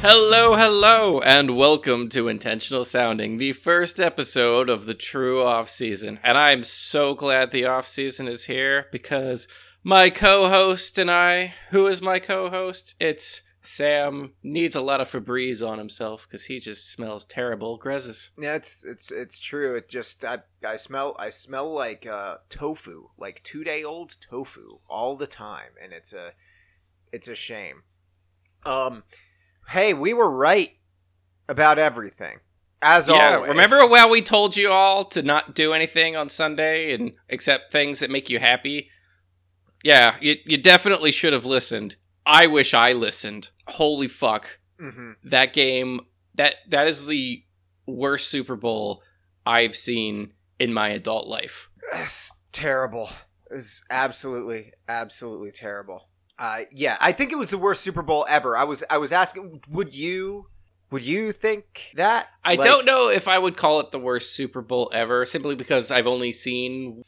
Hello, hello, and welcome to Intentional Sounding, the first episode of the true off season. And I'm so glad the off season is here because my co-host and I, who is my co-host? It's Sam. Needs a lot of Febreze on himself because he just smells terrible. Grezes. Yeah, it's it's it's true. It just I I smell I smell like uh, tofu, like two day old tofu all the time, and it's a it's a shame. Um, hey, we were right about everything. As yeah, always. remember how we told you all to not do anything on Sunday and accept things that make you happy? Yeah, you, you definitely should have listened. I wish I listened. Holy fuck. hmm That game that that is the worst Super Bowl I've seen in my adult life. It's terrible. It was absolutely, absolutely terrible. Uh, yeah, I think it was the worst Super Bowl ever. I was, I was asking, would you, would you think that? I Like- don't know if I would call it the worst Super Bowl ever simply because I've only seen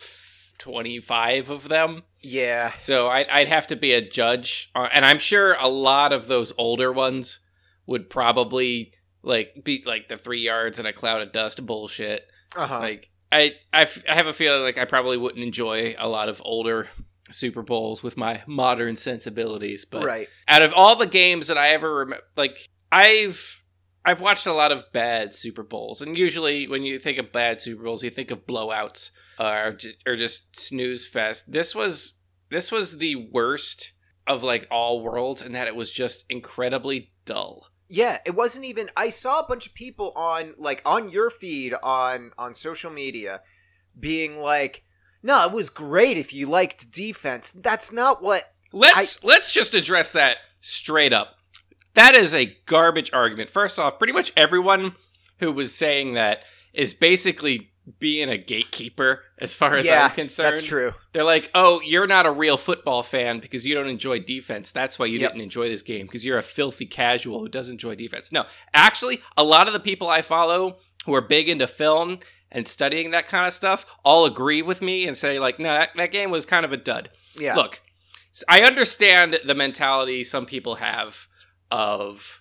25 of them. Yeah, So I'd, I'd have to be a judge, and I'm sure a lot of those older ones would probably like be like the three yards and a cloud of dust bullshit. uh huh. Like I, I, f- I have a feeling like I probably wouldn't enjoy a lot of older Super Bowls with my modern sensibilities. But right. out of all the games that I ever remember, like I've I've watched a lot of bad Super Bowls, and usually when you think of bad Super Bowls, you think of blowouts uh, or or just snooze fest. This was this was the worst of like all worlds, in that it was just incredibly dull. Yeah, it wasn't even. I saw a bunch of people on like on your feed on on social media being like, "No, it was great if you liked defense." That's not what. Let's let's just address that straight up. That is a garbage argument. First off, pretty much everyone who was saying that is basically being a gatekeeper as far as yeah, I'm concerned. that's true. They're like, "Oh, you're not a real football fan because you don't enjoy defense. That's why you Yep. didn't enjoy this game because you're a filthy casual who doesn't enjoy defense." No, actually, a lot of the people I follow who are big into film and studying that kind of stuff all agree with me and say like, "No, that, that game was kind of a dud." Yeah, Look, I understand the mentality some people have of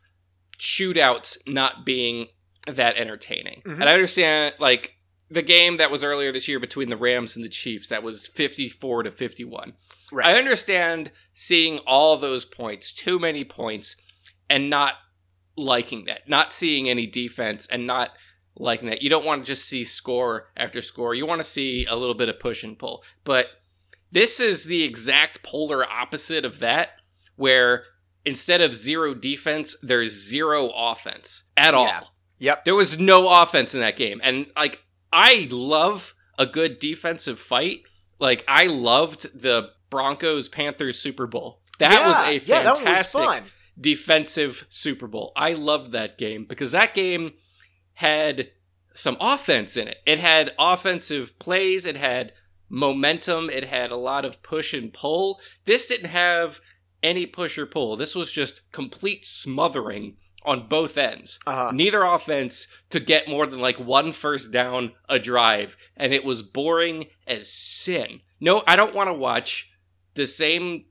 shootouts not being that entertaining. Mhm. And I understand like the game that was earlier this year between the Rams and the Chiefs that was 54 to 51. Right. I understand seeing all those points, too many points and not liking that. Not seeing any defense and not liking that. You don't want to just see score after score. You want to see a little bit of push and pull. But this is the exact polar opposite of that, where instead of zero defense, there's zero offense at all. Yeah. Yep. There was no offense in that game. And like I love a good defensive fight. Like I loved the Broncos Panthers Super Bowl. That was a yeah, was fantastic defensive Super Bowl. I loved that game because that game had some offense in it. It had offensive plays, it had momentum, it had a lot of push and pull. This didn't have any push or pull. This was just complete smothering on both ends. Uh-huh. Neither offense could get more than like one first down a drive, and it was boring as sin. No, I don't want to watch the same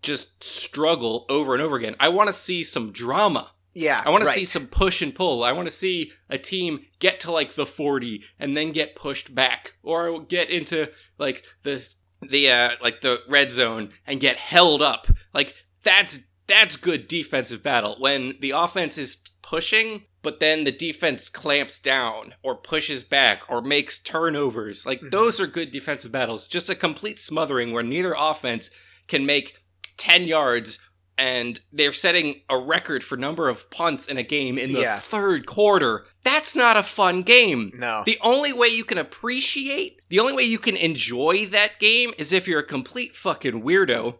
just struggle over and over again. I want to see some drama. Yeah, I want to see some push and pull. I want to see a team get to like the 40 and then get pushed back or get into like the the uh like the red zone and get held up. Like that's that's good defensive battle when the offense is pushing but then the defense clamps down or pushes back or makes turnovers. Like Mhm. those are good defensive battles. Just a complete smothering where neither offense can make 10 yards and they're setting a record for number of punts in a game in the Yeah. third quarter. That's not a fun game. No. The only way you can appreciate, the only way you can enjoy that game is if you're a complete fucking weirdo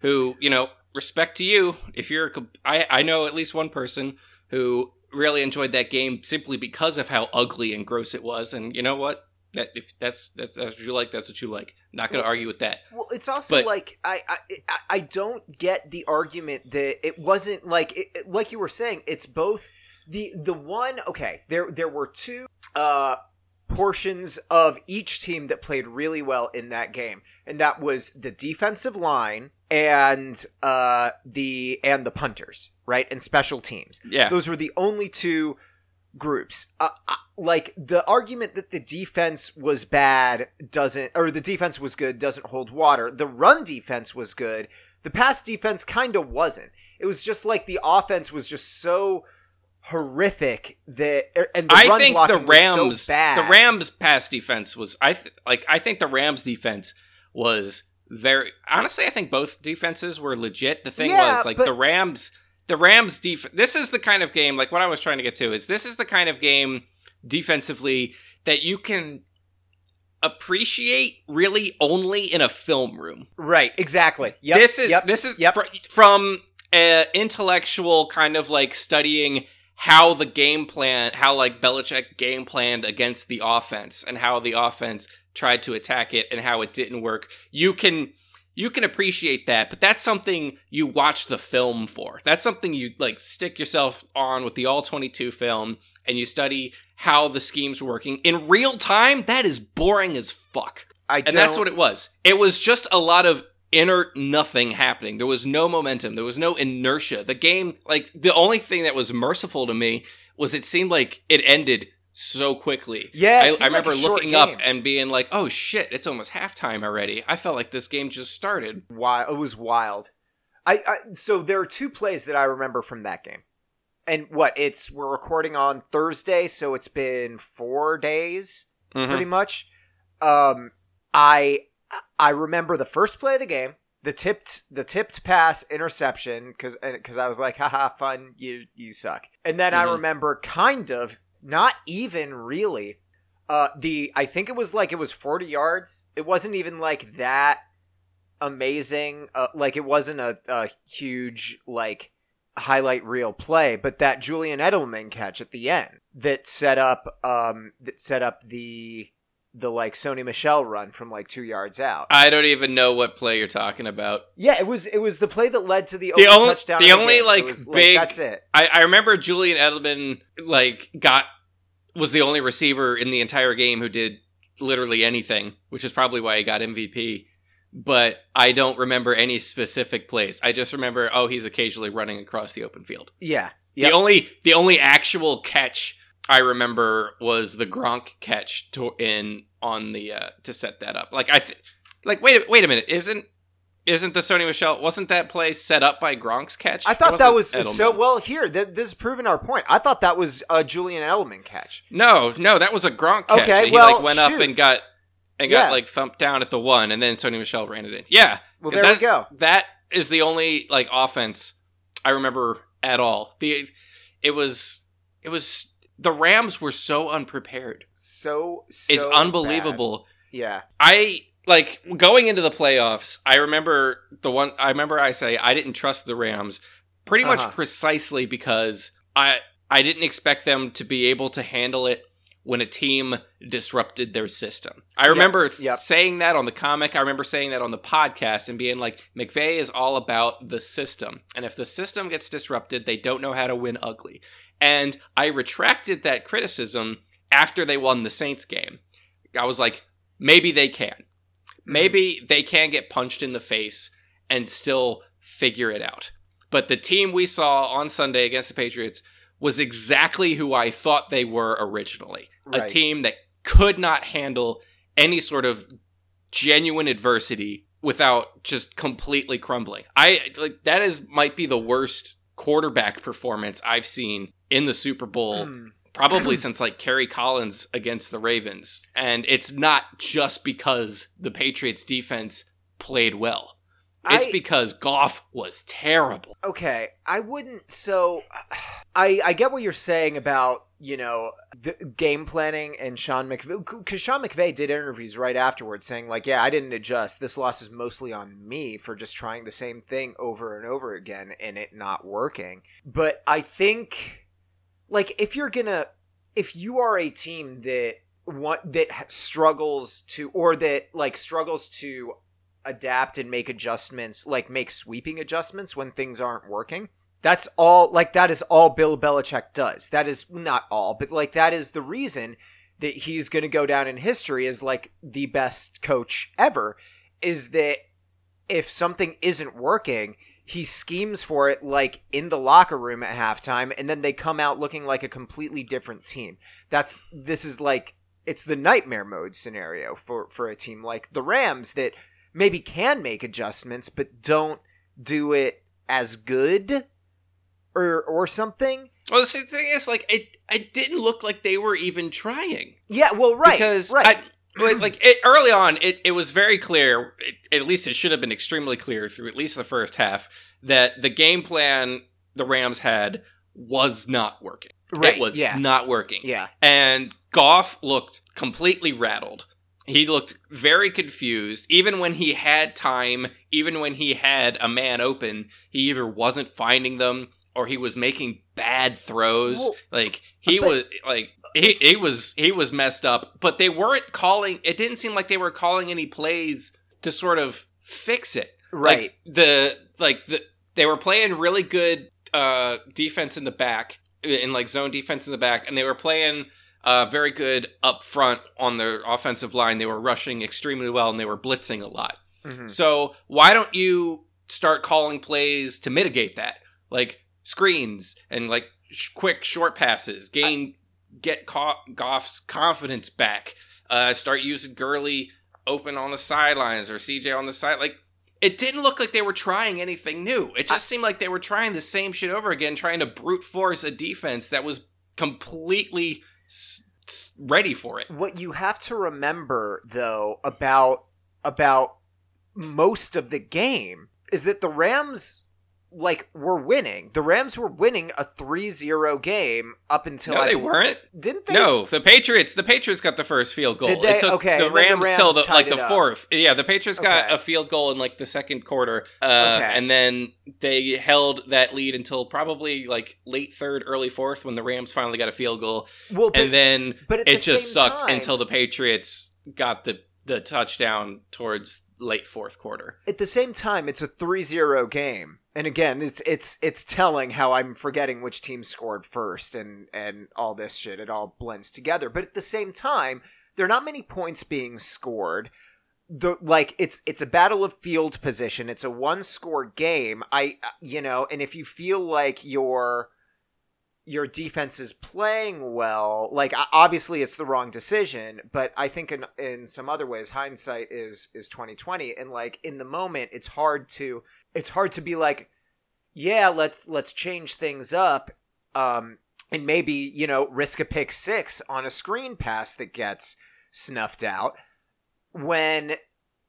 who, you know, respect to you. If you're a, I, I know at least one person who really enjoyed that game simply because of how ugly and gross it was. And you know what? That if that's that's, that's what you like, that's what you like. Not going to argue with that. Well, it's also But- like I, I I- don't get the argument that it wasn't like it- like you were saying. It's both the the one. Okay, there there were two uh portions of each team that played really well in that game, and that was the defensive line and uh the and the punters. right, and special teams. Yeah. Those were the only two groups. Uh, uh, like the argument that the defense was bad doesn't, or the defense was good doesn't hold water. The run defense was good. The pass defense kind of wasn't. It was just like the offense was just so horrific that, er, and the I run think the was Rams, so bad. the Rams pass defense was I th- like I think the Rams defense was very honestly. I think both defenses were legit. The thing Yeah, was like but- the Rams, the Rams def. This is the kind of game like what I was trying to get to is this is the kind of game defensively that you can appreciate really only in a film room. right? Exactly. Yep. this is yep. this is Yep. fr- from uh, intellectual kind of like studying how the game plan, how like Belichick game planned against the offense, and how the offense tried to attack it, and how it didn't work. You can you can appreciate that, but that's something you watch the film for. That's something you like stick yourself on with the all twenty two film, and you study how the schemes working in real time. That is boring as fuck. I And that's what it was. It was just a lot of inert nothing happening. There was no momentum. There was no inertia. The game, like, the only thing that was merciful to me was it seemed like it ended so quickly. Yeah, I, I remember like looking up and being like, oh shit, it's almost halftime already. I felt like this game just started. wild. It was wild. I, I so there are two plays that I remember from that game, and what it's we're recording on Thursday, so it's been four days Mhm. pretty much. Um, I I remember the first play of the game, the tipped the tipped pass interception because because I was like, haha, fun, you you suck. And then I Mhm. remember kind of not even really. Uh, the I think it was like it was forty yards. It wasn't even like that amazing. Uh, like it wasn't a, a huge like highlight reel play, but that Julian Edelman catch at the end that set up um that set up the the like Sony Michel run from like two yards out. I don't even know what play you're talking about. yeah, it was it was the play that led to the, The only touchdown. the only, game. Like, was, big- that's it. I, I remember Julian Edelman like got was the only receiver in the entire game who did literally anything, which is probably why he got MVP. But I don't remember any specific plays. I just remember, oh, he's occasionally running across the open field. Yeah, Yep. The only the only actual catch I remember was the Gronk catch to, in on the uh, to set that up. Like I th- like wait a, wait a minute, isn't isn't the Sony Michel wasn't that play set up by Gronk's catch? I thought that was wasn't so well. Here, th- this is proving our point. I thought that was a Julian Edelman catch. No, no, that was a Gronk catch. Okay, he well, like went up and got and Yeah. got like thumped down at the one, and then Sony Michel ran it in. Yeah, Well, there we go. That is the only like offense I remember at all. The it was it was the Rams were so unprepared. So, so it's unbelievable. bad. Yeah, I like going into the playoffs. I remember the one. I remember I say I didn't trust the Rams pretty much Uh-huh. precisely because I I didn't expect them to be able to handle it when a team disrupted their system. I Yep, remember th- yep. saying that on the comic. I remember saying that on the podcast and being like, McVay is all about the system. And if the system gets disrupted, they don't know how to win ugly. And I retracted that criticism after they won the Saints game. I was like, maybe they can. Mm-hmm. Maybe they can get punched in the face and still figure it out. But the team we saw on Sunday against the Patriots was exactly who I thought they were originally. A team that could not handle any sort of genuine adversity without just completely crumbling. I like that is might be the worst quarterback performance I've seen in the Super Bowl Mm. probably since like Kerry Collins against the Ravens. And it's not just because the Patriots defense played well. It's I- because Goff was terrible. Okay, I wouldn't. So, I I get what you're saying about you know the game planning and Sean McVay because Sean McVay did interviews right afterwards saying like, yeah, I didn't adjust. This loss is mostly on me for just trying the same thing over and over again and it not working. But I think like if you're gonna if you are a team that want that struggles to or that like struggles to adapt and make adjustments, like make sweeping adjustments when things aren't working. That's all, like, that is all Bill Belichick does. That is not all, but like, that is the reason that he's going to go down in history as like the best coach ever is that if something isn't working, he schemes for it like in the locker room at halftime and then they come out looking like a completely different team. That's this is like it's the nightmare mode scenario for for a team like the Rams that maybe can make adjustments but don't do it as good or or something. Well, the thing is, like, it it didn't look like they were even trying. Yeah, well, right, because right. I, like it, early on, it, it was very clear. It, at least it should have been extremely clear through at least the first half that the game plan the Rams had was not working. Right, It was yeah. not working. yeah, And Goff looked completely rattled. He looked very confused. Even when he had time, even when he had a man open, he either wasn't finding them or he was making bad throws. Well, like he but was like he, he was he was messed up. But they weren't calling. It didn't seem like they were calling any plays to sort of fix it. right. Like the like the they were playing really good uh defense in the back in like zone defense in the back and they were playing uh very good up front on their offensive line. They were rushing extremely well and they were blitzing a lot. Mhm. So why don't you start calling plays to mitigate that? Like screens and like sh- quick short passes, gain get Goff's confidence back. Uh, start using Gurley open on the sidelines or CJ on the side. Like it didn't look like they were trying anything new. It just seemed like they were trying the same shit over again, trying to brute force a defense that was completely s- s- ready for it. what you have to remember though about about most of the game is that the Rams like were winning. The Rams were winning a 3-0 game up until No, I they weren't. Didn't they? No, the Patriots. The Patriots got the first field goal. Did they? It took Okay, the then the Rams, Rams till the, like the up. fourth. Yeah, the Patriots got Okay. a field goal in like the second quarter, uh, Okay. and then they held that lead until probably like late third, early fourth, when the Rams finally got a field goal, Well, but, and then but it the just sucked time- until the Patriots got the the touchdown towards late fourth quarter. at the same time it's a 3-0 game. And again, it's it's it's telling how I'm forgetting which team scored first and and all this shit. It all blends together. But at the same time, there are not many points being scored. The like it's it's a battle of field position. It's a one score game. I you know, and if you feel like your your defense is playing well, like obviously it's the wrong decision, but I think in in some other ways hindsight is is 2020 and like in the moment it's hard to it's hard to be like yeah, let's let's change things up um and maybe, you know, risk a pick 6 on a screen pass that gets snuffed out when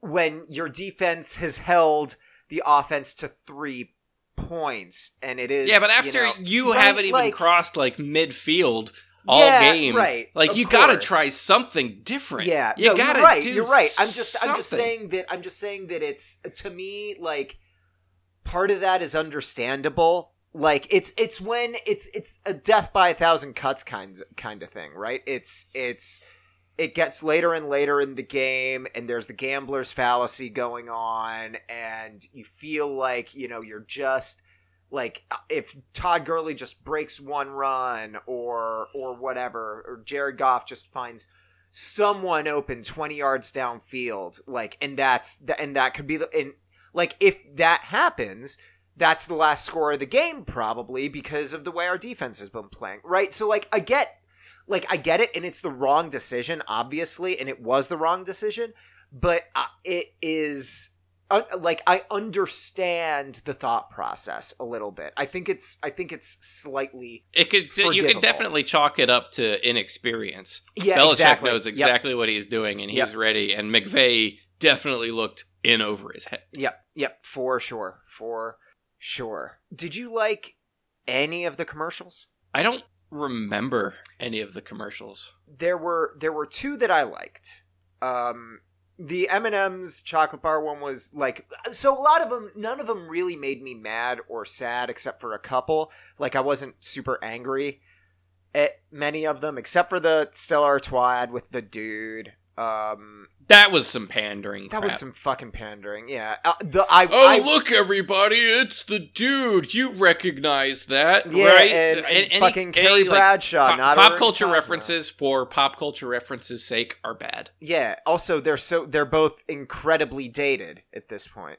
when your defense has held the offense to 3 points and it is yeah, but after know, you, right, haven't even like- crossed like midfield all Yeah, game, right, Like you gotta try something different. Yeah, you no, gotta you're right. You're right. I'm just, I'm just saying that, I'm just saying that it's to me like part of that is understandable. Like it's, it's when it's, it's a death by a thousand cuts kinds, kind of thing, right? It's, it's, it gets later and later in the game, and there's the gambler's fallacy going on, and you feel like you know you're just like if Todd Gurley just breaks one run or or whatever, or Jared Goff just finds someone open 20 yards downfield like and that's and that could be the and like if that happens that's the last score of the game probably because of the way our defense has been playing right so like i get like i get it and it's the wrong decision obviously and it was the wrong decision but uh, it is uh, like i understand the thought process a little bit i think it's i think it's slightly It could you forgivable. could definitely chalk it up to inexperience. yeah Belichick exactly. knows Yep. exactly what he's doing and he's Yep. ready. And McVay definitely looked in over his head. Yep, yep, for sure, for sure. Did you like any of the commercials? I don't remember any of the commercials. There were there were two that I liked. Um, the M and M's chocolate bar one was like so. A lot of them, none of them really made me mad or sad, except for a couple. Like I wasn't super angry at many of them, except for the Stella Artois ad with the dude. Um, That was some pandering. that crap. was some fucking pandering. Yeah, uh, the I, Oh, I look, everybody! It's the dude. You recognize that, yeah, right? and, and any- fucking any, Carrie like, Bradshaw, pop, not pop culture Cosmo. references for pop culture references' sake are bad. Yeah. Also, they're so they're both incredibly dated at this point.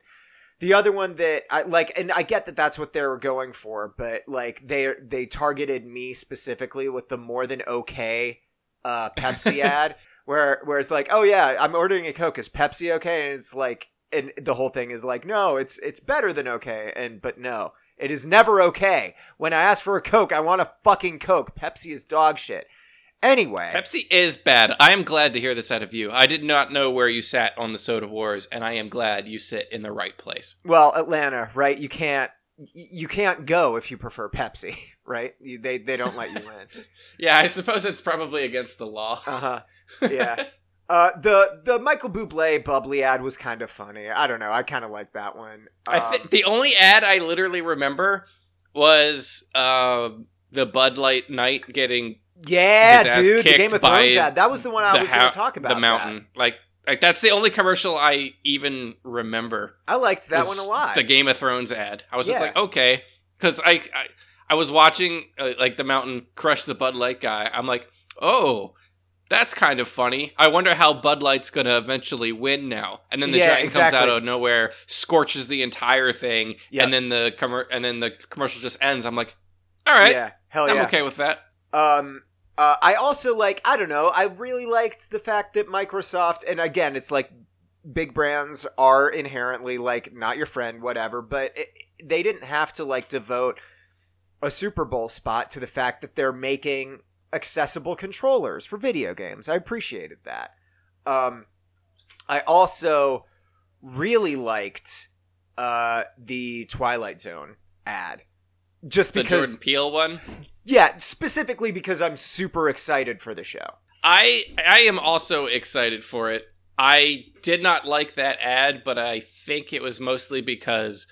the other one that I like, and I get that that's what they were going for, but like they they targeted me specifically with the more than okay uh, Pepsi ad, where where it's like, oh yeah, I'm ordering a Coke. Is Pepsi okay? And it's like, and the whole thing is like, no, it's it's better than okay, and but no, it is never okay. When I ask for a Coke, I want a fucking Coke. Pepsi is dog shit. Anyway, Pepsi is bad. I am glad to hear this out of you. I did not know where you sat on the soda wars, and I am glad you sit in the right place. well, Atlanta, right? You can't you can't go if you prefer Pepsi, right? You, they they don't let you in. Yeah, I suppose it's probably against the law. Uh huh. Yeah. Uh, the the Michael Bublé bubbly ad was kind of funny. I don't know. I kind of like that one. I Um, think the only ad I literally remember was uh, the Bud Light Knight getting yeah, dude, the Game of Thrones ad. That was the one I was going to talk about. the that. mountain. Like, like that's the only commercial I even remember. I liked that one a lot. The Game of Thrones ad. I was just like, okay, because I, I I was watching uh, like the mountain crush the Bud Light guy. I'm like, oh. That's kind of funny. I wonder how Bud Light's gonna eventually win now. And then the Yeah, dragon exactly. comes out of nowhere, scorches the entire thing, Yep. and then the commer- and then the commercial just ends. I'm like, all right, Yeah, hell I'm yeah. okay with that. Um, uh, I also like. I don't know. I really liked the fact that Microsoft, and again, it's like big brands are inherently like not your friend, whatever. But it, they didn't have to like devote a Super Bowl spot to the fact that they're making accessible controllers for video games. I appreciated that. Um, I also really liked uh, the Twilight Zone ad. Just The because Jordan Peele one. Yeah, specifically because I'm super excited for the show. I I am also excited for it. I did not like that ad, but I think it was mostly because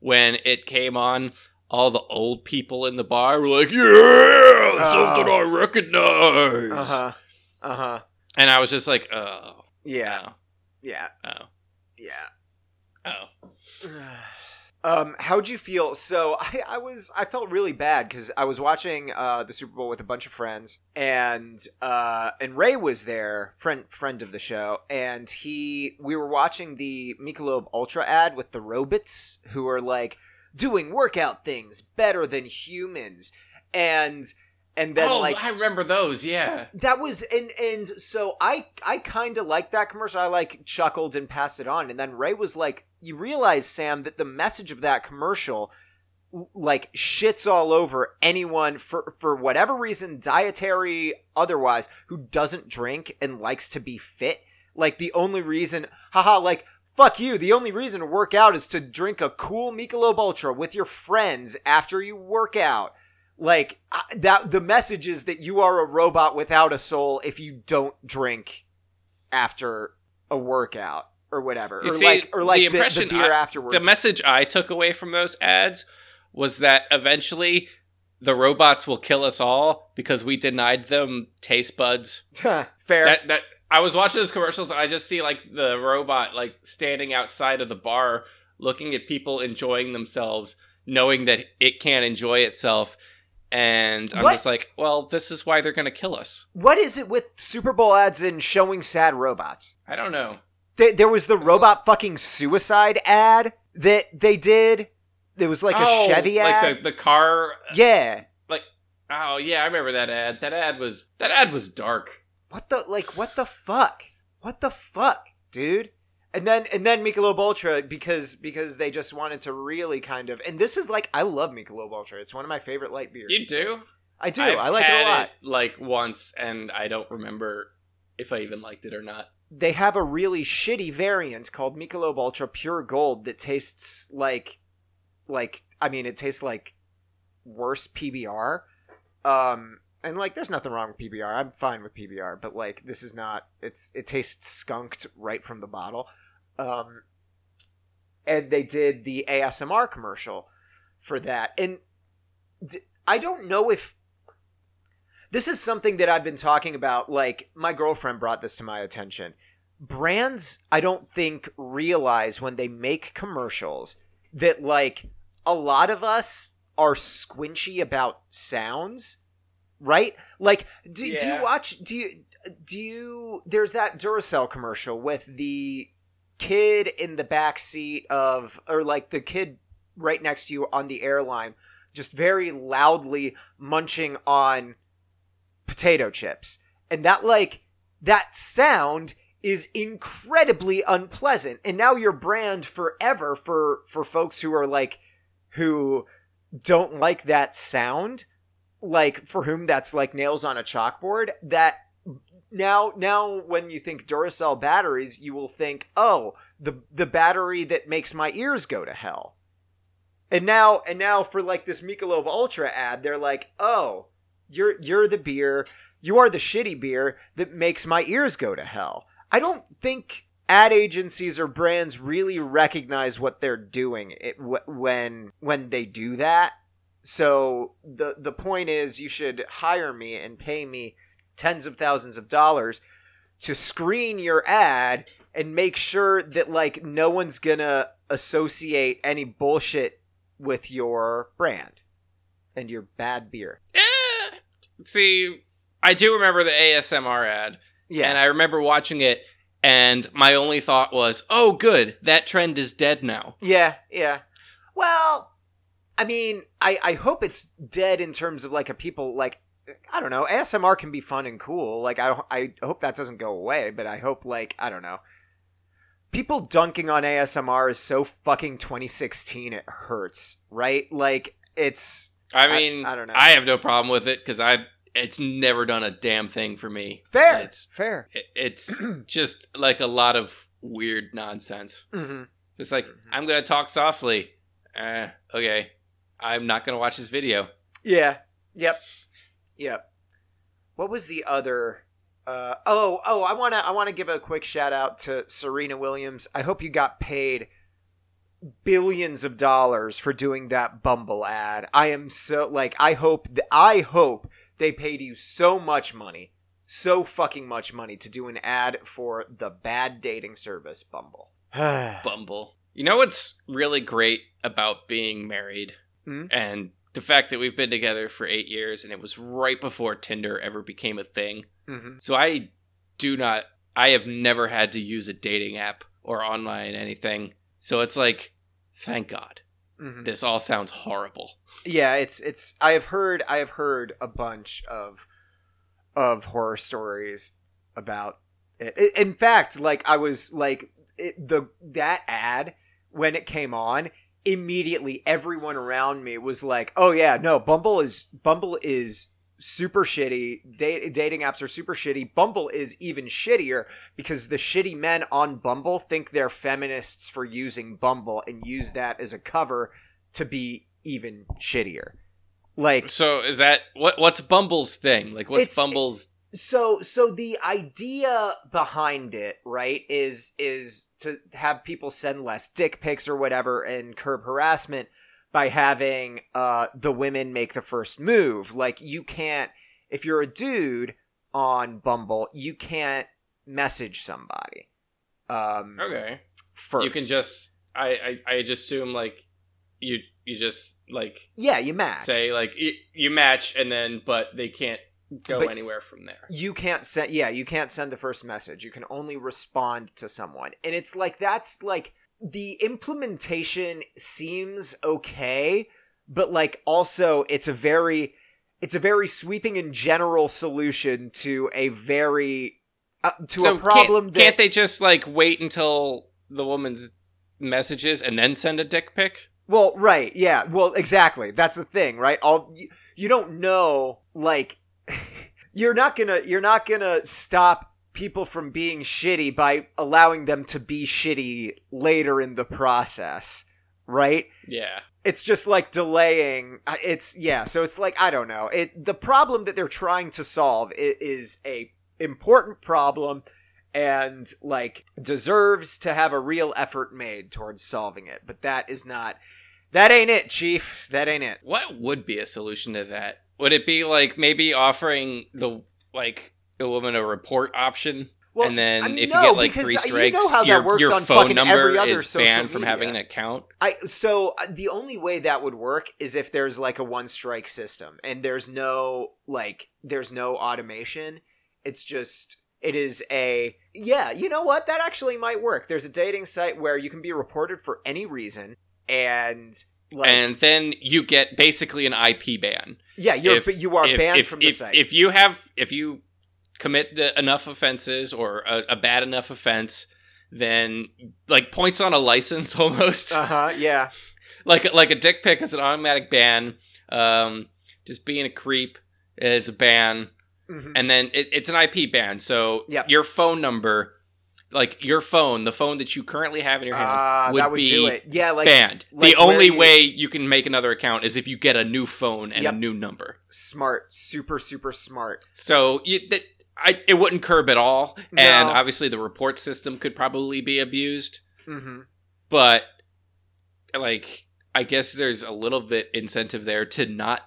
when it came on, all the old people in the bar were like, "Yeah, something I recognize," Uh huh. Uh huh. and I was just like, "Oh, Yeah. Yeah. oh, Yeah. oh." Um, how'd you feel? So I, I was I felt really bad because I was watching uh, the Super Bowl with a bunch of friends, and uh, and Ray was there, friend friend of the show, and he we were watching the Michelob Ultra ad with the robots who are like doing workout things better than humans, and and then oh, like I remember those. Yeah, that was and and so i i kind of liked that commercial i like chuckled and passed it on and then ray was like you realize sam that the message of that commercial like shits all over anyone for for whatever reason dietary otherwise who doesn't drink and likes to be fit. Like the only reason haha like fuck you the only reason to work out is to drink a cool michelob ultra with your friends after you work out. Like that the message is that you are a robot without a soul if you don't drink after a workout or whatever You or see, like or the like the, impression the beer I- afterwards the message I took away from those ads was that eventually the robots will kill us all because we denied them taste buds. fair That that I was watching those commercials. And I just see like the robot like standing outside of the bar, looking at people enjoying themselves, knowing that it can't enjoy itself. And I'm What? just like, well, this is why they're gonna kill us. what is it with super bowl ads and showing sad robots I don't know. There, there was the robot fucking suicide ad that they did there was like a Oh, chevy ad like the the car. yeah Like Oh yeah, I remember that ad. That ad was that ad was dark. what the like what the fuck what the fuck dude and then and then Michelob Ultra because because they just wanted to really kind of and this is like I love Michelob Ultra it's one of my favorite light beers You do? I do I've I like it a lot like once, and I don't remember if I even liked it or not. They have a really shitty variant called Michelob Ultra Pure Gold that tastes like like I mean it tastes like worse PBR um and like there's nothing wrong with PBR I'm fine with PBR but like this is not it's it tastes skunked right from the bottle. Um and they did the ASMR commercial for that. And I don't know if this is something that I've been talking about like my girlfriend brought this to my attention brands I don't think realize when they make commercials that like a lot of us are squinchy about sounds, right? Like do, do you watch do you do you there's that Duracell commercial with the kid in the back seat of or like the kid right next to you on the airline just very loudly munching on potato chips. And that like that sound is incredibly unpleasant. And now your brand forever for for folks who are like who don't like that sound, like for whom that's like nails on a chalkboard, that now now when you think Duracell batteries, you will think, "Oh, the the battery that makes my ears go to hell." And now and now for like this Michelob Ultra ad, they're like, "Oh, you're you're the beer, you are the shitty beer that makes my ears go to hell." I don't think ad agencies or brands really recognize what they're doing it, when when they do that. So the the point is, you should hire me and pay me tens of thousands of dollars to screen your ad and make sure that like no one's gonna associate any bullshit with your brand and your bad beer. See, I do remember the ASMR ad. Yeah. And I remember watching it and my only thought was, "Oh good, that trend is dead now." Yeah, yeah. Well, I mean, I I hope it's dead in terms of like a people like I don't know, ASMR can be fun and cool. Like I I hope that doesn't go away, but I hope like I don't know. People dunking on ASMR is so fucking 2016 it hurts, right? Like it's I mean, I, I don't know. I have no problem with it cuz I it's never done a damn thing for me. Fair. It's fair. It, it's just like a lot of weird nonsense. Mm-hmm. Just like mm-hmm. I'm gonna talk softly. Uh, okay, I'm not gonna watch this video. Yeah. Yep. Yep. What was the other? Uh, oh, oh, I wanna, I wanna give a quick shout out to Serena Williams. I hope you got paid billions of dollars for doing that Bumble ad. I am so like, I hope, th- I hope they paid you so much money, so fucking much money to do an ad for the bad dating service Bumble. Bumble. You know what's really great about being married mm-hmm. and the fact that we've been together for eight years and it was right before Tinder ever became a thing. Mm-hmm. So I do not, I have never had to use a dating app or online anything. So it's like, thank God. Mm-hmm. This all sounds horrible. Yeah, it's it's. I have heard I have heard a bunch of of horror stories about it. In fact, like I was like it, the that ad when it came on, immediately everyone around me was like, "Oh yeah, no, Bumble is Bumble is super shitty. Da- dating apps are super shitty. Bumble is even shittier because the shitty men on Bumble think they're feminists for using Bumble and use that as a cover to be even shittier. Like So is that what what's Bumble's thing? Like what's Bumble's so so the idea behind it, right, is is to have people send less dick pics or whatever and curb harassment by having uh, the women make the first move. Like you can't, if you're a dude on Bumble, you can't message somebody. Um, okay. First, you can just. I, I I just assume like you you just like yeah you match say like you, you match and then but they can't go but anywhere from there. You can't send yeah, you can't send the first message. You can only respond to someone. And it's like that's like the implementation seems okay, but like also it's a very it's a very sweeping and general solution to a very uh, to so a problem can't, that, can't they just like wait until the woman's messages and then send a dick pic? Well, right, yeah. Well, exactly. That's the thing, right? All you, you don't know like you're not to you're not going to stop people from being shitty by allowing them to be shitty later in the process, right? Yeah. It's just like delaying. Uh, it's yeah. So it's like I don't know. It the problem that they're trying to solve is, a important problem and like deserves to have a real effort made towards solving it. But that is not. That ain't it, Chief. That ain't it. What would be a solution to that? Would it be like maybe offering the like woman a report option. Well, and then I mean, if no, you get like three strikes, you know your, your phone number is banned from having an account. I so uh, the only way that would work is if there's like a one strike system and there's no like there's no automation. It's just It is a yeah, you know what? That actually might work. There's a dating site where you can be reported for any reason and like and then you get basically an IP ban. yeah, you're if- you are if, banned if, from the site. If you have, if you commit the, enough offenses or a, a bad enough offense, then like points on a license almost. uh-huh, yeah. like like a dick pic is an automatic ban. Um, just being a creep is a ban, Mhm. and then it, it's an IP ban. So Yep. your phone number, like your phone, the phone that you currently have in your hand, Ah, would would be do it. Yeah, like banned. like the only you- way you can make another account is if you get a new phone and Yep. a new number. smart, super super smart. So you that I it wouldn't curb at all, and obviously the report system could probably be abused, hmm but like I guess there's a little bit incentive there to not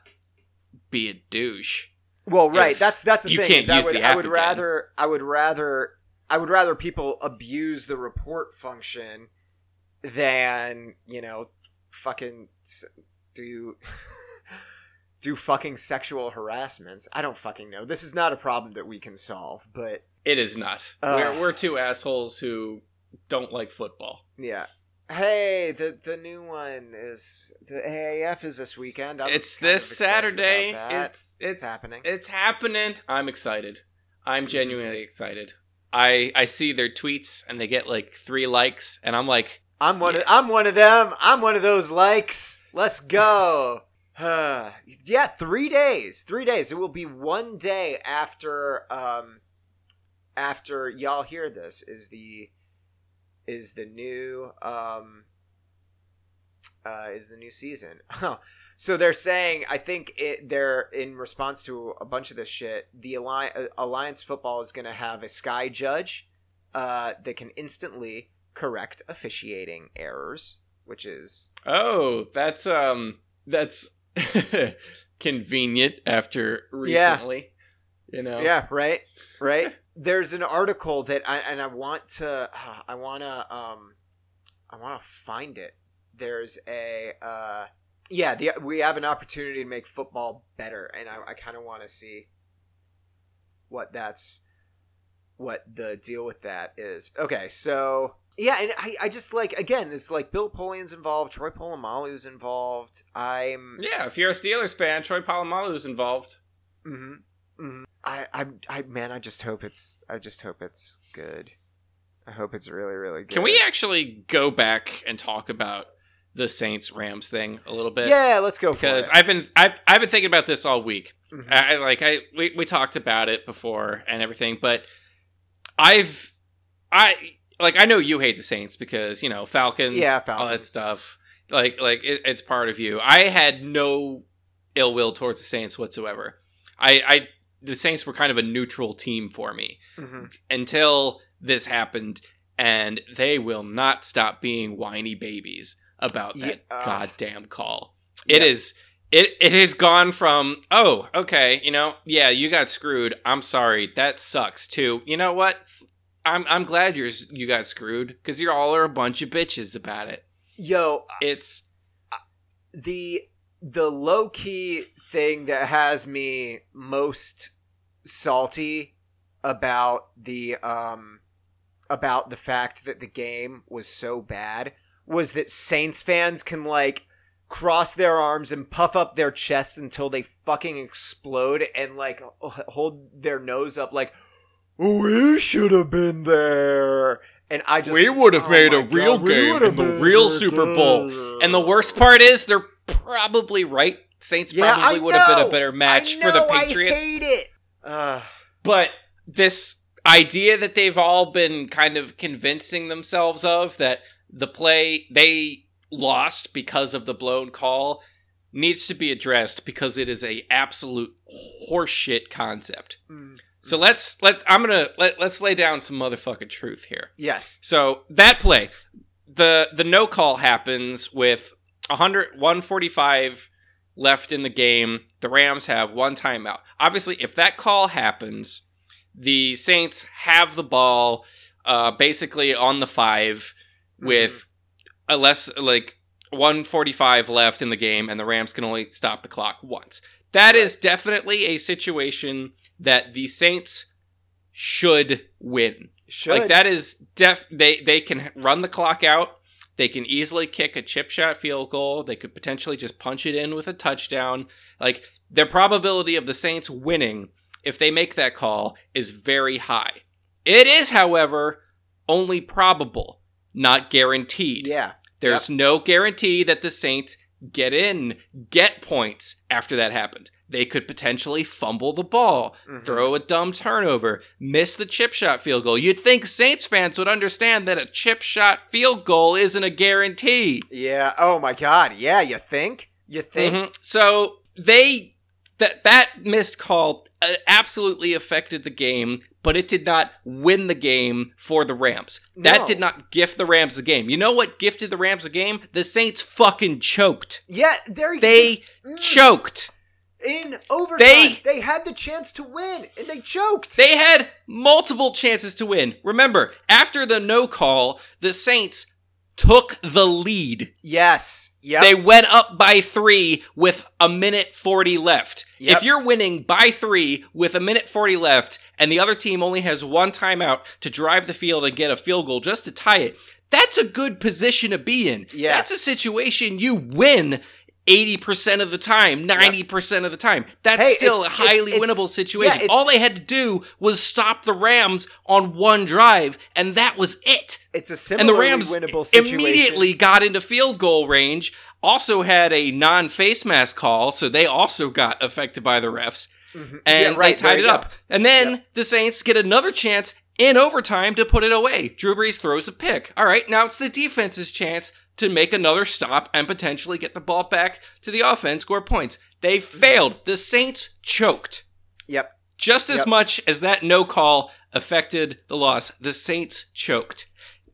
be a douche. Well, right. If that's that's the you thing. I would I would again. rather I would rather I would rather people abuse the report function than you know fucking do do fucking sexual harassments. I don't fucking know. This is not a problem that we can solve, but It is not. Uh. we're we're two assholes who don't like football. yeah. Hey, the the new one is the AAF is this weekend. I'm it's this Saturday. that. It's it's happening. It's happening. I'm excited. I'm genuinely excited. I I see their tweets and they get like three likes, and I'm like, I'm one of I'm one of them. I'm one of those likes. Let's go. Uh, yeah, three days. Three days. It will be one day after um after y'all hear this is the is the new um uh is the new season. so they're saying I think it they're in response to a bunch of this shit, the Alliance, Alliance football is going to have a sky judge uh that can instantly correct officiating errors, which is oh, that's um, that's convenient after Yeah. recently. You know, yeah, right, right. There's an article that I and I want to, I want to, um, I want to find it. There's a, uh, yeah, the, we have an opportunity to make football better, and I, I kind of want to see what that's, what the deal with that is. Okay, so yeah, and I, I just like again, it's like Bill Polian's involved, Troy Polamalu's involved. I'm yeah. If you're a Steelers fan, Troy Polamalu's involved. hmm hmm I, I, I, man, I just hope it's, I just hope it's good. I hope it's really, really good. Can we actually go back and talk about the Saints Rams thing a little bit? Yeah, let's go because for it. I've been I've I've been thinking about this all week. Mhm. I, I like I we, we talked about it before and everything, but I've I like I know you hate the Saints because you know Falcons, Yeah, all that stuff. Like like it, it's part of you. I had no ill will towards the Saints whatsoever. I I the Saints were kind of a neutral team for me Mhm. until this happened, and they will not stop being whiny babies about that Yeah, goddamn call. It Yeah. is it it has gone from oh okay you know yeah you got screwed I'm sorry that sucks to you know what I'm I'm glad you're you got screwed because you're all are a bunch of bitches about it. Yo, It's the the low key thing that has me most salty about the um about the fact that the game was so bad was that Saints fans can like cross their arms and puff up their chests until they fucking explode and like h- hold their nose up like we should have been there and I just We would have oh made a real God, game in the real. Super Bowl. and the worst part is they're probably right. Saints Yeah, probably would have been a better match I for the Patriots. I hate it. Uh, But this idea that they've all been kind of convincing themselves of that the play they lost because of the blown call needs to be addressed because it is a absolute horseshit concept. So let's let I'm gonna let let's lay down some motherfucking truth here. yes. So that play, the the no call happens with 100 145 left in the game. The Rams have one timeout. Obviously, if that call happens, the Saints have the ball uh, basically on the 5 with a less like 145 left in the game and the Rams can only stop the clock once. That is definitely a situation that the Saints should win. Should Like that is def they they can run the clock out. They can easily kick a chip shot field goal. They could potentially just punch it in with a touchdown. Like their probability of the Saints winning if they make that call is very high. It is, however, only probable, not guaranteed. Yeah. There's no guarantee that the Saints get in, get points after that happens. They could potentially fumble the ball, Mhm. throw a dumb turnover, miss the chip shot field goal. You'd think Saints fans would understand that a chip shot field goal isn't a guarantee. Yeah. Oh my God. Yeah. You think? You think? Mhm. So they that that missed call uh, absolutely affected the game, but it did not win the game for the Rams. That No. did not gift the Rams the game. You know what gifted the Rams the game? The Saints fucking choked. Yeah. There. They Mm. choked. In overtime. They- They had the chance to win and they choked. They had multiple chances to win. Remember, after the no call, the Saints took the lead. yes. Yep. They went up by three with a minute 40 left. Yep. If you're winning by three with a minute 40 left and the other team only has one timeout to drive the field and get a field goal just to tie it, that's a good position to be in. Yeah. That's a situation you win 80% of the time, 90% of the time. That's Hey, still it's- a highly it's- winnable it's- situation. yeah, All they had to do was stop the Rams on one drive, and that was it it's a and the Rams winnable situation. immediately got into field goal range. Also had a non-face mask call, so they also got affected by the refs, Mhm. and Yeah, right, they tied it go. up. And then Yep. the Saints get another chance in overtime to put it away. Drew Brees throws a pick. All right, now it's the defense's chance to make another stop and potentially get the ball back to the offense, score points. They failed. The Saints choked. Yep. Just as Yep. much as that no call affected the loss, the Saints choked.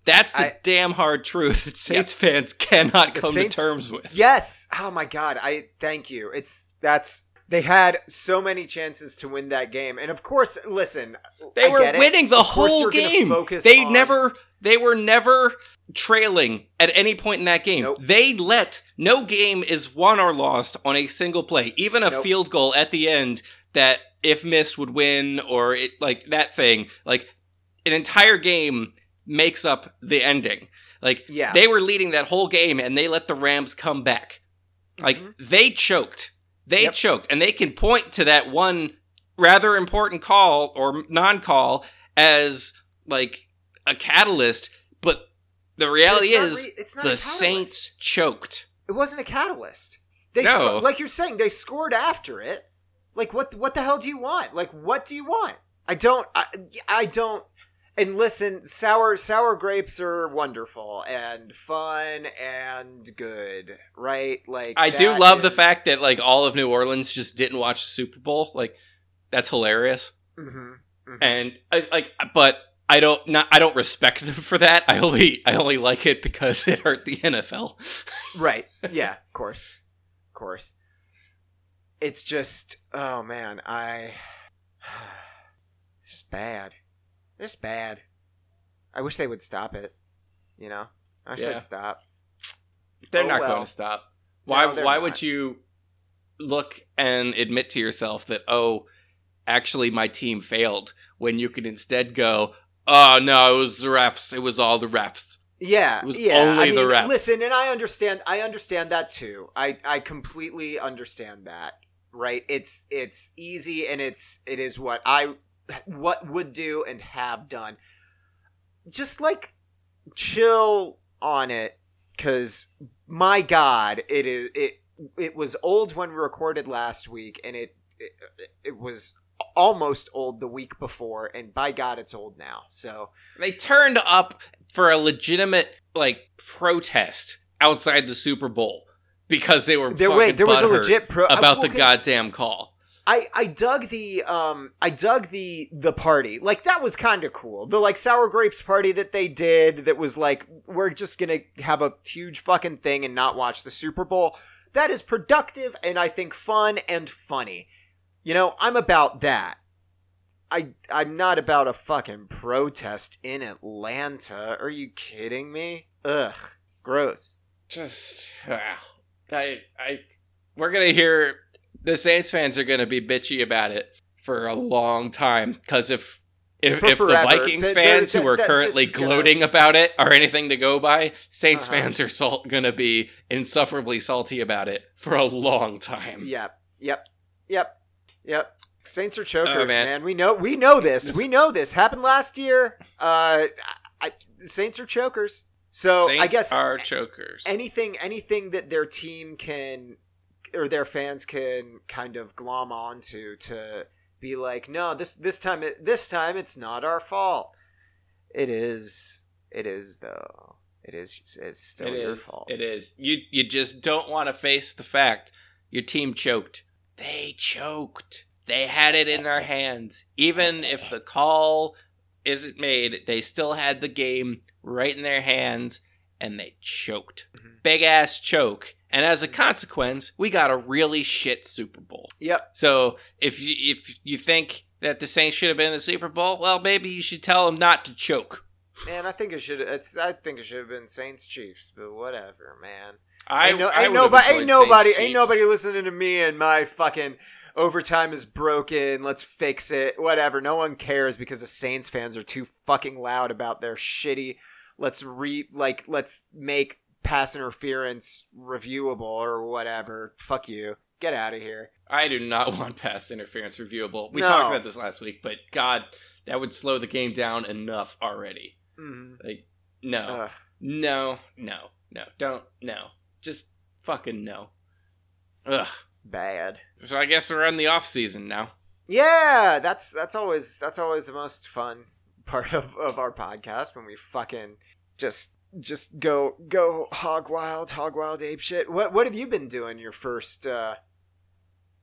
That's the I- damn hard truth that Saints fans cannot come Saints- to terms with. Yes. Oh my god. I thank you. It's that's they had so many chances to win that game. And of course, listen, They I were winning the whole game. focus They on- never they were never trailing at any point in that game. Nope. They let no game is won or lost on a single play. Even a Nope. field goal at the end that if missed would win or it like that thing. Like an entire game makes up the ending. Like Yeah. they were leading that whole game and they let the Rams come back. Like Mhm. they choked. They Yep. choked and they can point to that one rather important call or non-call as like a catalyst, but the reality is re- it's not the. Saints choked. It wasn't a catalyst. They No. sco- like you're saying they scored after it. Like what what the hell do you want? Like what do you want? I don't I, I don't and listen, sour sour grapes are wonderful and fun and good, right? Like I do love the fact that like all of New Orleans just didn't watch the Super Bowl. Like that's hilarious. Mhm, mhm. and I, like but I don't not I don't respect them for that. I only I only like it because it hurt the NFL. Right. Yeah, of course. Of course. It's just oh man, I it's just bad. It's just bad. I wish they would stop it. You know? I wish Yeah. they'd stop. They're Oh, not well. going to stop. Why No, why not. would you look and admit to yourself that oh actually my team failed when you could instead go oh no it was the refs it was all the refs. Yeah, It was yeah. only I the refs. Listen, and I understand. I understand that too. I I completely understand that. Right? It's it's easy, and it's it is what I what would do and have done. Just like chill on it, because my God, it is it it was old when we recorded last week, and it it, it was almost old the week before, and by God, it's old now. So They turned up for a legitimate like protest outside the Super Bowl because they were there fucking wait, there was a legit pro about well, the goddamn call. I I dug the um I dug the the party. Like that was kind of cool. The like sour grapes party that they did that was like we're just going to have a huge fucking thing and not watch the Super Bowl. That is productive and I think fun and funny. You know, I'm about that. I I'm not about a fucking protest in Atlanta. Are you kidding me? Ugh. Gross. Just ah, I I we're gonna hear the Saints fans are gonna be bitchy about it for a long time because if If, if the. Vikings fans there- who are currently is gonna- gloating about it are anything to go by, Saints Uh-huh. fans are salt- going to be insufferably salty about it for a long time. Yep. Yep. Yep. Yep. Saints are chokers, Oh, man. man. We know we know this. This- we know this. Happened last year. Uh I, Saints are chokers. So Saints I guess are chokers. anything anything that their team can or their fans can kind of glom onto to be like, no, this this time it this time it's not our fault. It is. It is though. It is. It's still It your is. fault. It is. You you just don't want to face the fact your team choked. They choked. They had it in their hands. Even if the call isn't made, they still had the game right in their hands and they choked. Mhm. Big ass choke. And as a consequence, we got a really shit Super Bowl. Yep. So if you if you think that the Saints should have been in the Super Bowl, well maybe you should tell them not to choke. Man, I think it should. It's. I think it should have been Saints Chiefs, but whatever, man. I ain't, no, I ain't nobody. Ain't nobody. Ain't nobody listening to me and my fucking overtime is broken. Let's fix it. Whatever. No one cares because the Saints fans are too fucking loud about their shitty. Let's re like. Let's make pass interference reviewable or whatever. Fuck you. Get out of here. I do not want pass interference reviewable. We No. talked about this last week, but God, that would slow the game down enough already. Mm-hmm. Like, no, no, no, no, don't, no, just fucking no. Ugh. bad. So I guess we're in the off season now. Yeah, that's that's always that's always the most fun part of, of our podcast when we fucking just just go go hog wild, hog wild ape shit. What what have you been doing your first uh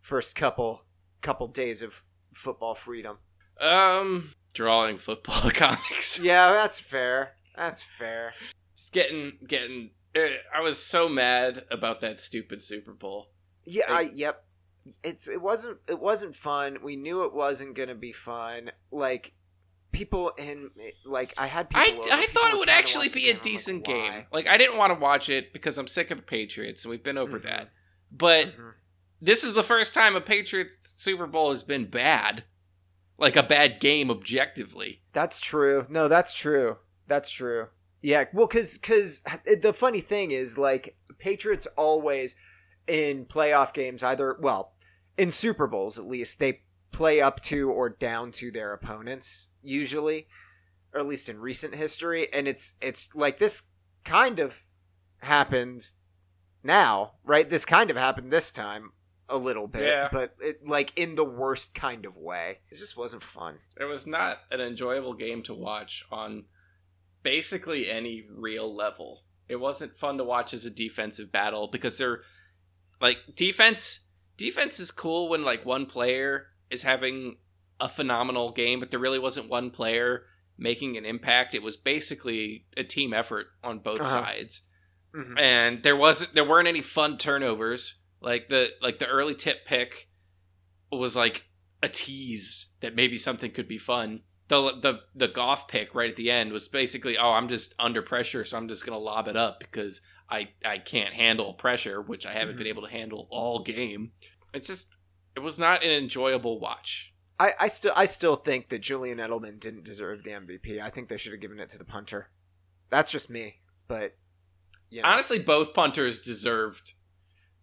first couple couple days of football freedom? Um, drawing football comics. Yeah, that's fair. That's fair. Just getting, getting. I was so mad about that stupid Super Bowl. Yeah, I Like- yep. It's it wasn't it wasn't fun. We knew it wasn't gonna be fun. Like people in like I had people. I, over, I people thought it would actually be a like, decent why? game. Like I didn't want to watch it because I'm sick of the Patriots and we've been over Mhm. that. But Mhm. this is the first time a Patriots Super Bowl has been bad. Like a bad game objectively. That's true. No, that's true. That's true. Yeah, well, because because the funny thing is, like, Patriots always in playoff games, either well, in Super Bowls at least, they play up to or down to their opponents usually, or at least in recent history, and it's it's like this kind of happened now, right? This kind of happened this time a little bit, Yeah. but it, like in the worst kind of way. It just wasn't fun. It was not an enjoyable game to watch on basically any real level. It wasn't fun to watch as a defensive battle because they're like defense defense is cool when like one player is having a phenomenal game, but there really wasn't one player making an impact. It was basically a team effort on both Uh-huh. sides. Mhm. And there wasn't there weren't any fun turnovers. Like the like the early tip pick was like a tease that maybe something could be fun. The the the golf pick right at the end was basically, oh, I'm just under pressure, so I'm just gonna lob it up because I I can't handle pressure, which I haven't Mhm. been able to handle all game. It's just it was not an enjoyable watch. I, I still I still think that Julian Edelman didn't deserve the MVP. I think they should have given it to the punter. That's just me, but you know. Honestly, both punters deserved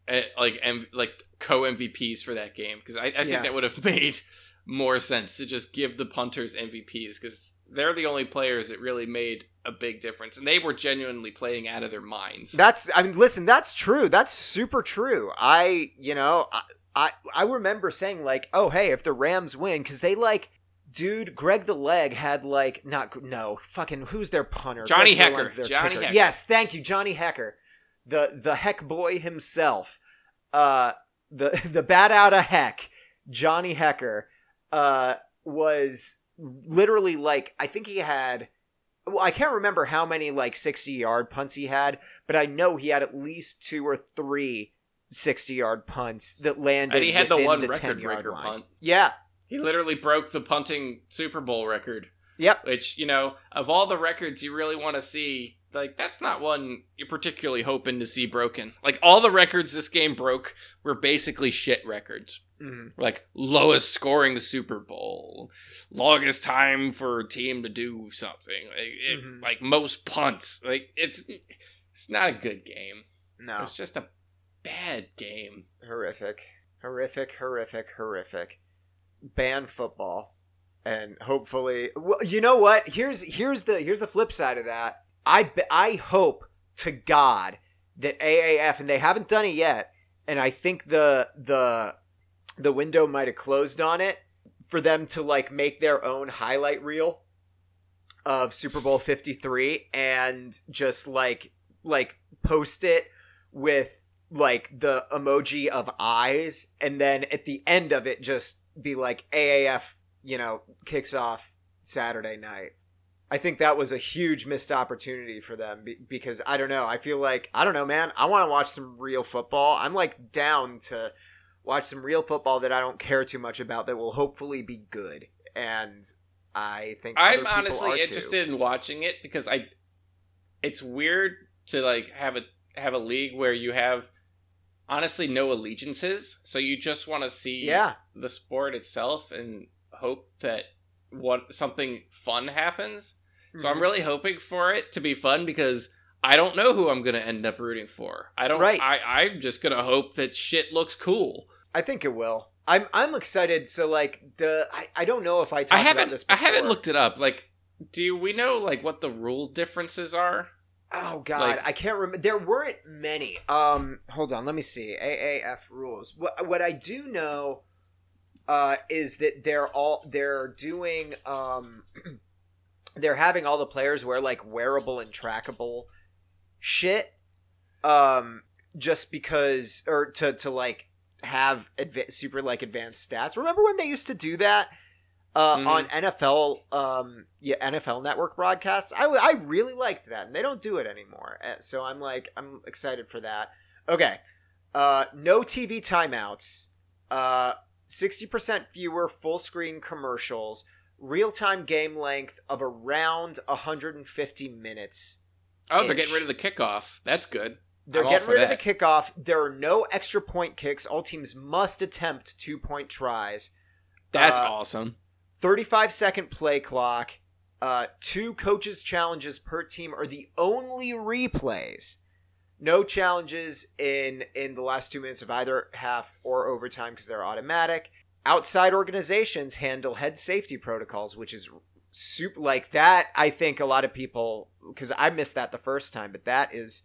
eh, like M- like co MVPs for that game because I, I think Yeah. that would have made more sense to just give the punters MVPs because they're the only players that really made a big difference and they were genuinely playing out of their minds. That's I mean, listen, that's true. That's super true. I you know I I, I remember saying like, oh hey, if the Rams win, because they like. Dude, Greg the Leg had like not no fucking who's their punter? Johnny Greg Hekker. Their Johnny kicker. Hekker. Yes, thank you, Johnny Hekker, the the Heck boy himself, uh, the the bat out of Heck, Johnny Hekker, uh, was literally like I think he had. Well, I can't remember how many like sixty yard punts he had, but I know he had at least two or three 60 yard punts that landed. and he had the one the record breaker line. punt. Yeah. He literally broke the punting Super Bowl record. Yep. Which, you know, of all the records you really want to see, like, that's not one you're particularly hoping to see broken. Like, all the records this game broke were basically shit records. Mhm. like lowest scoring Super Bowl, longest time for a team to do something, like, it- Mhm. like most punts. Like it's it's not a good game. No, It's just a bad game. horrific, horrific, horrific, horrific. Ban football, and hopefully, well, you know what? Here's here's the here's the flip side of that. I I hope to God that AAF and they haven't done it yet, and I think the the the window might have closed on it for them to like make their own highlight reel of Super Bowl 53 and just like like post it with like the emoji of eyes and then at the end of it just be like AAF, you know, kicks off Saturday night. I think that was a huge missed opportunity for them because I don't know. I feel like I don't know, man. I want to watch some real football. I'm like down to watch some real football that I don't care too much about that will hopefully be good. And I think I'm honestly too. interested in watching it because I it's weird to like have a have a league where you have honestly no allegiances, so you just want to see Yeah, the sport itself and hope that what something fun happens. So Mm-hmm. I'm really hoping for it to be fun because I don't know who I'm going to end up rooting for. I don't Right. I I'm just going to hope that shit looks cool. I think it will. I'm I'm excited. So like the I, I don't know if I talked I haven't, this. I haven't looked it up. Like do we know like what the rule differences are? Oh God, like- I can't remember. There weren't many. Um, hold on, let me see. AAF rules. What what I do know, uh, is that they're all they're doing um, they're having all the players wear like wearable and trackable shit. Um, just because, or to to like have adva- super like advanced stats. Remember when they used to do that? Uh, Mhm. on NFL, um, yeah, NFL Network broadcasts. I, I really liked that, and they don't do it anymore. Uh, So I'm like, I'm excited for that. Okay, uh, no TV timeouts. Uh, sixty percent fewer full screen commercials. Real time game length of around 150 minutes. Oh, they're getting rid of the kickoff. That's good. They're I'm getting rid of the kickoff. There are no extra point kicks. All teams must attempt two point tries. That's Uh, awesome. 35 second play clock. Uh, two coaches' challenges per team are the only replays. No challenges in in the last two minutes of either half or overtime because they're automatic. Outside organizations handle head safety protocols, which is super like that. I think a lot of people because I missed that the first time, but that is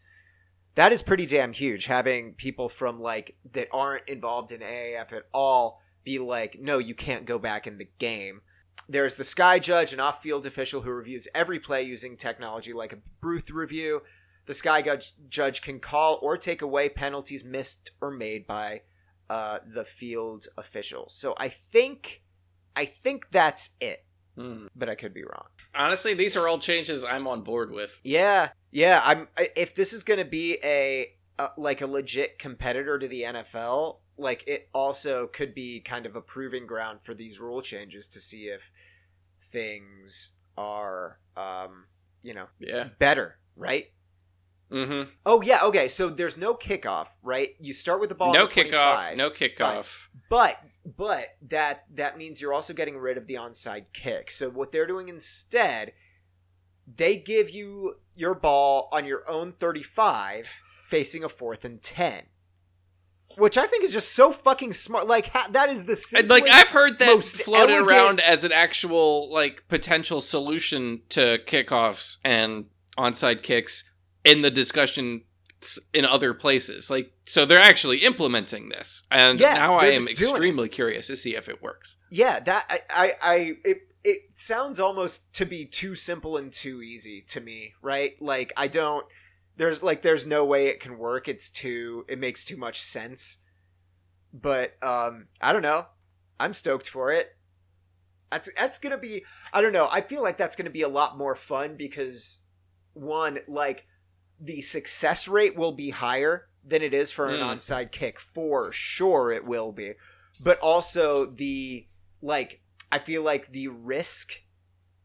that is pretty damn huge. Having people from like that aren't involved in AAF at all be like, no, you can't go back in the game. There's the Sky Judge, an off field official who reviews every play using technology like a booth review. The Sky Judge, judge can call or take away penalties missed or made by uh, the field officials. So I think, I think that's it, Hmm. but I could be wrong. Honestly, these are all changes I'm on board with. Yeah, yeah. I'm. If this is going to be a, a like a legit competitor to the NFL, like it also could be kind of a proving ground for these rule changes to see if things are, um, you know, Yeah. better, right? Mm-hmm. Oh yeah, okay. So there's no kickoff, right? You start with the ball. No kickoff. No kickoff. But but that that means you're also getting rid of the onside kick. So what they're doing instead, they give you your ball on your own 35 facing a fourth and 10. Which I think is just so fucking smart. Like ha- that is the And, like I've heard that floated elegant- around as an actual like potential solution to kickoffs and onside kicks in the discussion in other places. Like so they're actually implementing this. And Yeah, now I am just doing it. extremely curious to see if it works. Yeah, that I, I, I it, it sounds almost to be too simple and too easy to me, right? Like I don't there's like there's no way it can work. It's too it makes too much sense. But um I don't know. I'm stoked for it. That's that's going to be I don't know. I feel like that's going to be a lot more fun because one like the success rate will be higher than it is for an Mm. onside kick for sure it will be but also the like i feel like the risk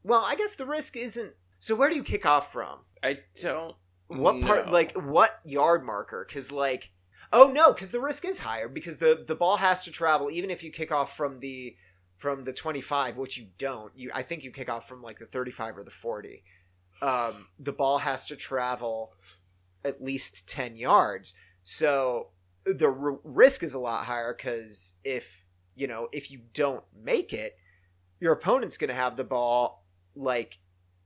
well i guess the risk isn't so where do you kick off from I don't what part like what yard marker because like Oh no, because the risk is higher because the the ball has to travel even if you kick off from the from the 25, which you don't. You I think you kick off from like the 35 or the 40. Um, the ball has to travel at least 10 yards. So the r- risk is a lot higher because if you know if you don't make it, your opponent's going to have the ball like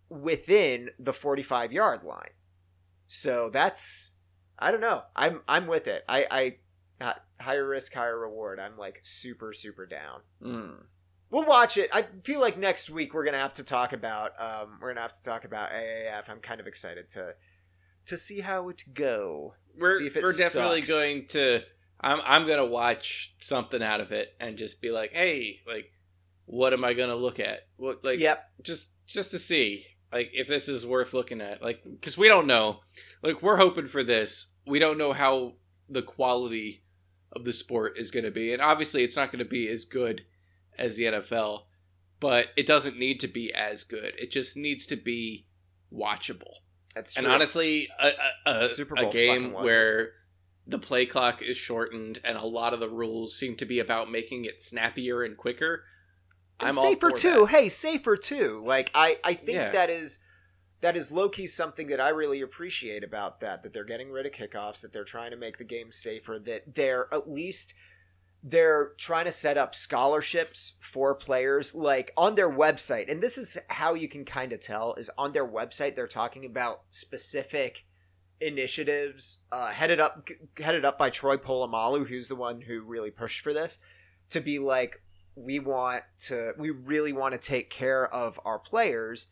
within the 45 yard line. So that's I don't know. I'm I'm with it. I I higher risk, higher reward. I'm like super super down. Mm. We'll watch it. I feel like next week we're gonna have to talk about um we're gonna have to talk about AAF. I'm kind of excited to to see how it go. We're See if it we're definitely going to. I'm I'm gonna watch something out of it and just be like, hey, like, what am I gonna look at? What like, yep. just just to see like if this is worth looking at like because we don't know like we're hoping for this we don't know how the quality of the sport is going to be and obviously it's not going to be as good as the nfl but it doesn't need to be as good it just needs to be watchable That's true. and honestly a, a, a, a game where the play clock is shortened and a lot of the rules seem to be about making it snappier and quicker And i'm safer too. that. Hey, safer too. Like I, I think Yeah. that is that is low key something that I really appreciate about that. That they're getting rid of kickoffs. That they're trying to make the game safer. That they're at least they're trying to set up scholarships for players like on their website. And this is how you can kind of tell is on their website they're talking about specific initiatives uh, headed up headed up by Troy Polamalu who's the one who really pushed for this to be like we want to we really want to take care of our players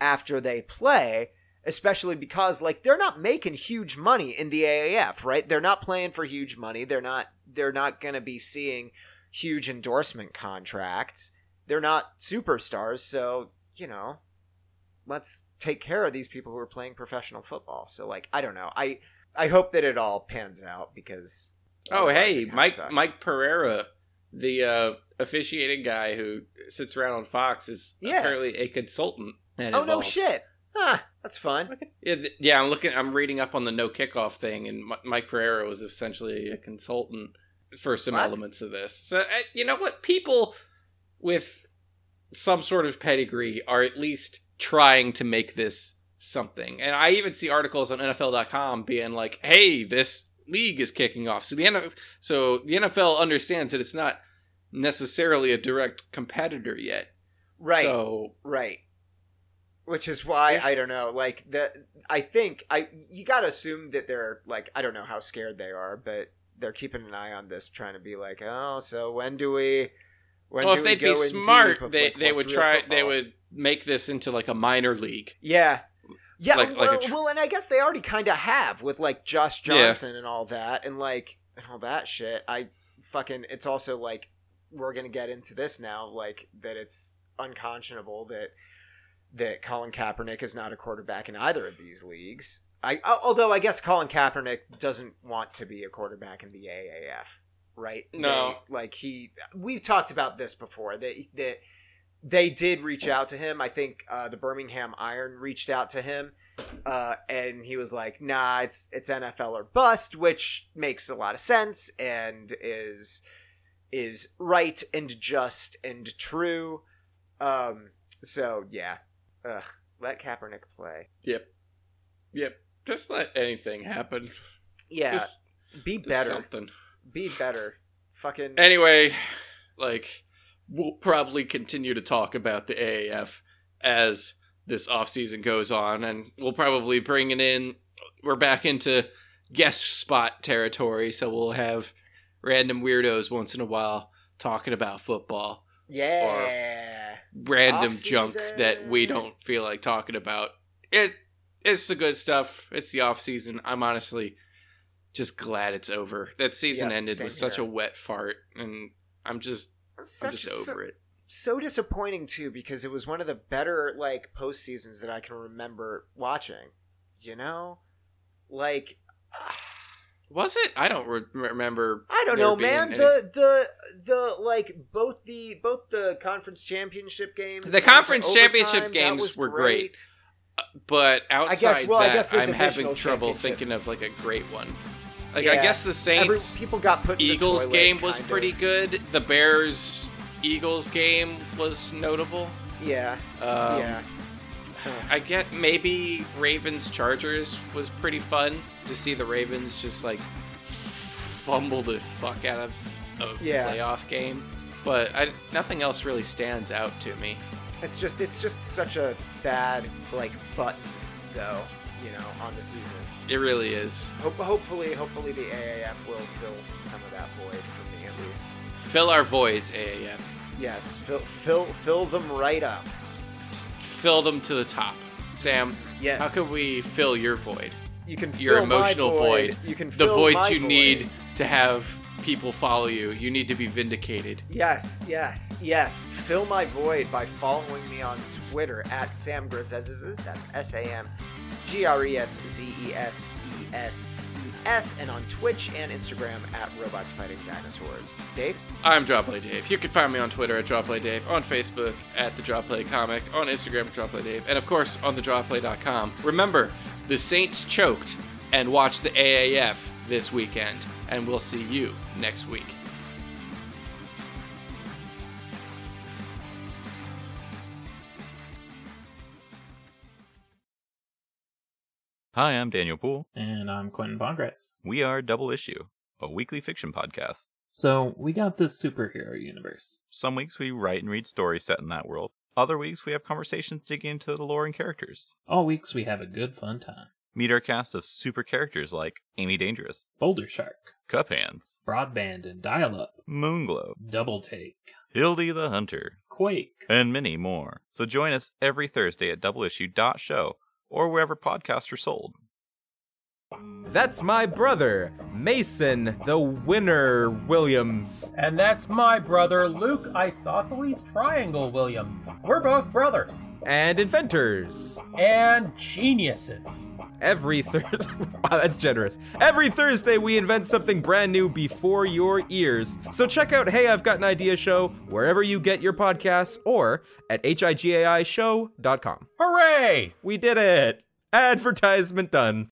after they play especially because like they're not making huge money in the AAF right? They're not playing for huge money. They're not they're not going to be seeing huge endorsement contracts they're not superstars so you know let's take care of these people who are playing professional football so like i don't know i i hope that it all pans out because Oh, hey, Mike sucks. Mike Pereira, the uh, officiating guy who sits around on Fox, is Yeah. apparently a consultant. And oh no shit ah that's fun Yeah, th- yeah, I'm looking. I'm reading up on the no kickoff thing, and Mi- Mike Pereira was essentially a consultant for some Well, elements of this. So uh, you know what? People with some sort of pedigree are at least trying to make this something. And I even see articles on NFL.com being like, "Hey, this league is kicking off." So the N- so the NFL understands that it's not necessarily a direct competitor yet. right So Right. Which is why Yeah. I don't know. Like the, I think I you gotta assume that they're like I don't know how scared they are, but they're keeping an eye on this, trying to be like, oh, so when do we? When well, do if we they'd be go in smart, of, they like, they would try. They would make this into like a minor league. Yeah. Yeah, Like- like well, a tr- well, and I guess they already kind of have with like Josh Yeah. Johnson and all that, and like and all that shit. I fucking. It's also like we're gonna get into this now, like that it's unconscionable that that Colin Kaepernick is not a quarterback in either of these leagues. I although I guess Colin Kaepernick doesn't want to be a quarterback in the AAF, right? No. They- like he. We've talked about this before. That that they did reach out to him. I think uh, the Birmingham Iron reached out to him, uh, and he was like, "Nah, it's it's NFL or bust," which makes a lot of sense and is is right and just and true. Um, so yeah, ugh, let Kaepernick play. Yep. Yep. Just let anything happen. Yeah, Just- be better. Something. Be better. Fucking Anyway, like we'll probably continue to talk about the AAF as this offseason goes on and we'll probably bring it in we're back into guest spot territory so we'll have random weirdos once in a while talking about football yeah. Random junk that we don't feel like talking about. It it's the good stuff. It's the off season. I'm honestly just glad it's over. That season Yep, ended with such a wet fart, and I'm just I'm Such just so- over it. so disappointing too because it was one of the better like post seasons that I can remember watching. You know, like ah, Was it? I don't re- remember. I don't know, man. any- The the the like both the both the conference championship games, The conference overtime, championship games were great. But outside guess- well, I that, guess I'm having trouble thinking of like a great one. Like I guess the Every, Saints people got put Eagles toilet, game was pretty of. good. The Bears Eagles game was notable. Yeah, Um, yeah. I get maybe Ravens Chargers was pretty fun to see the Ravens just like fumble the fuck out of a Yeah. playoff game, but I, nothing else really stands out to me. It's just it's just such a bad like button though, you know, on the season. It really is. Hope, hopefully, hopefully the AAF will fill some of that void for me at least. Fill our voids, AAF. Yes, fill fill fill them right up. Just fill them to the top. Sam, Yes. how can we fill your void? You can Your emotional void. You can The void you void. need to have people follow you. You need to be vindicated. Yes, yes, yes. Fill my void by following me on Twitter at Sam Grezezes. That's S A M G R E S Z E S E S E S. And on Twitch and Instagram at Robots Fighting Dinosaurs. Dave? I'm Drawplay Dave. You can find me on Twitter at Drawplay Dave, on Facebook at the Drawplay Comic, on Instagram at Drawplay Dave, and of course on the Drawplay.com. Remember, the Saints choked, and watch the AAF this weekend, and we'll see you next week. Hi, I'm Daniel Poole. And I'm Quentin Pongratz. We are Double Issue, a weekly fiction podcast. So we got this superhero universe. Some weeks we write and read stories set in that world. Other weeks we have conversations digging into the lore and characters. All weeks we have a good fun time. Meet our cast of super characters like Amy Dangerous, Boulder Shark, Cup Hands, Broadband and Dial Up, Moonglow, Double Take, Hildy the Hunter, Quake. and many more. So join us every Thursday at doubleissue.show or wherever podcasts are sold. That's my brother, Mason, the winner Williams. And that's my brother, Luke Isosceles Triangle Williams. We're both brothers. And inventors. And geniuses. Every Thursday. wow, that's generous. Every Thursday, we invent something brand new before your ears. So check out Hey, I've Got an Idea show wherever you get your podcasts or at higaishow.com. Hooray! We did it! Advertisement done.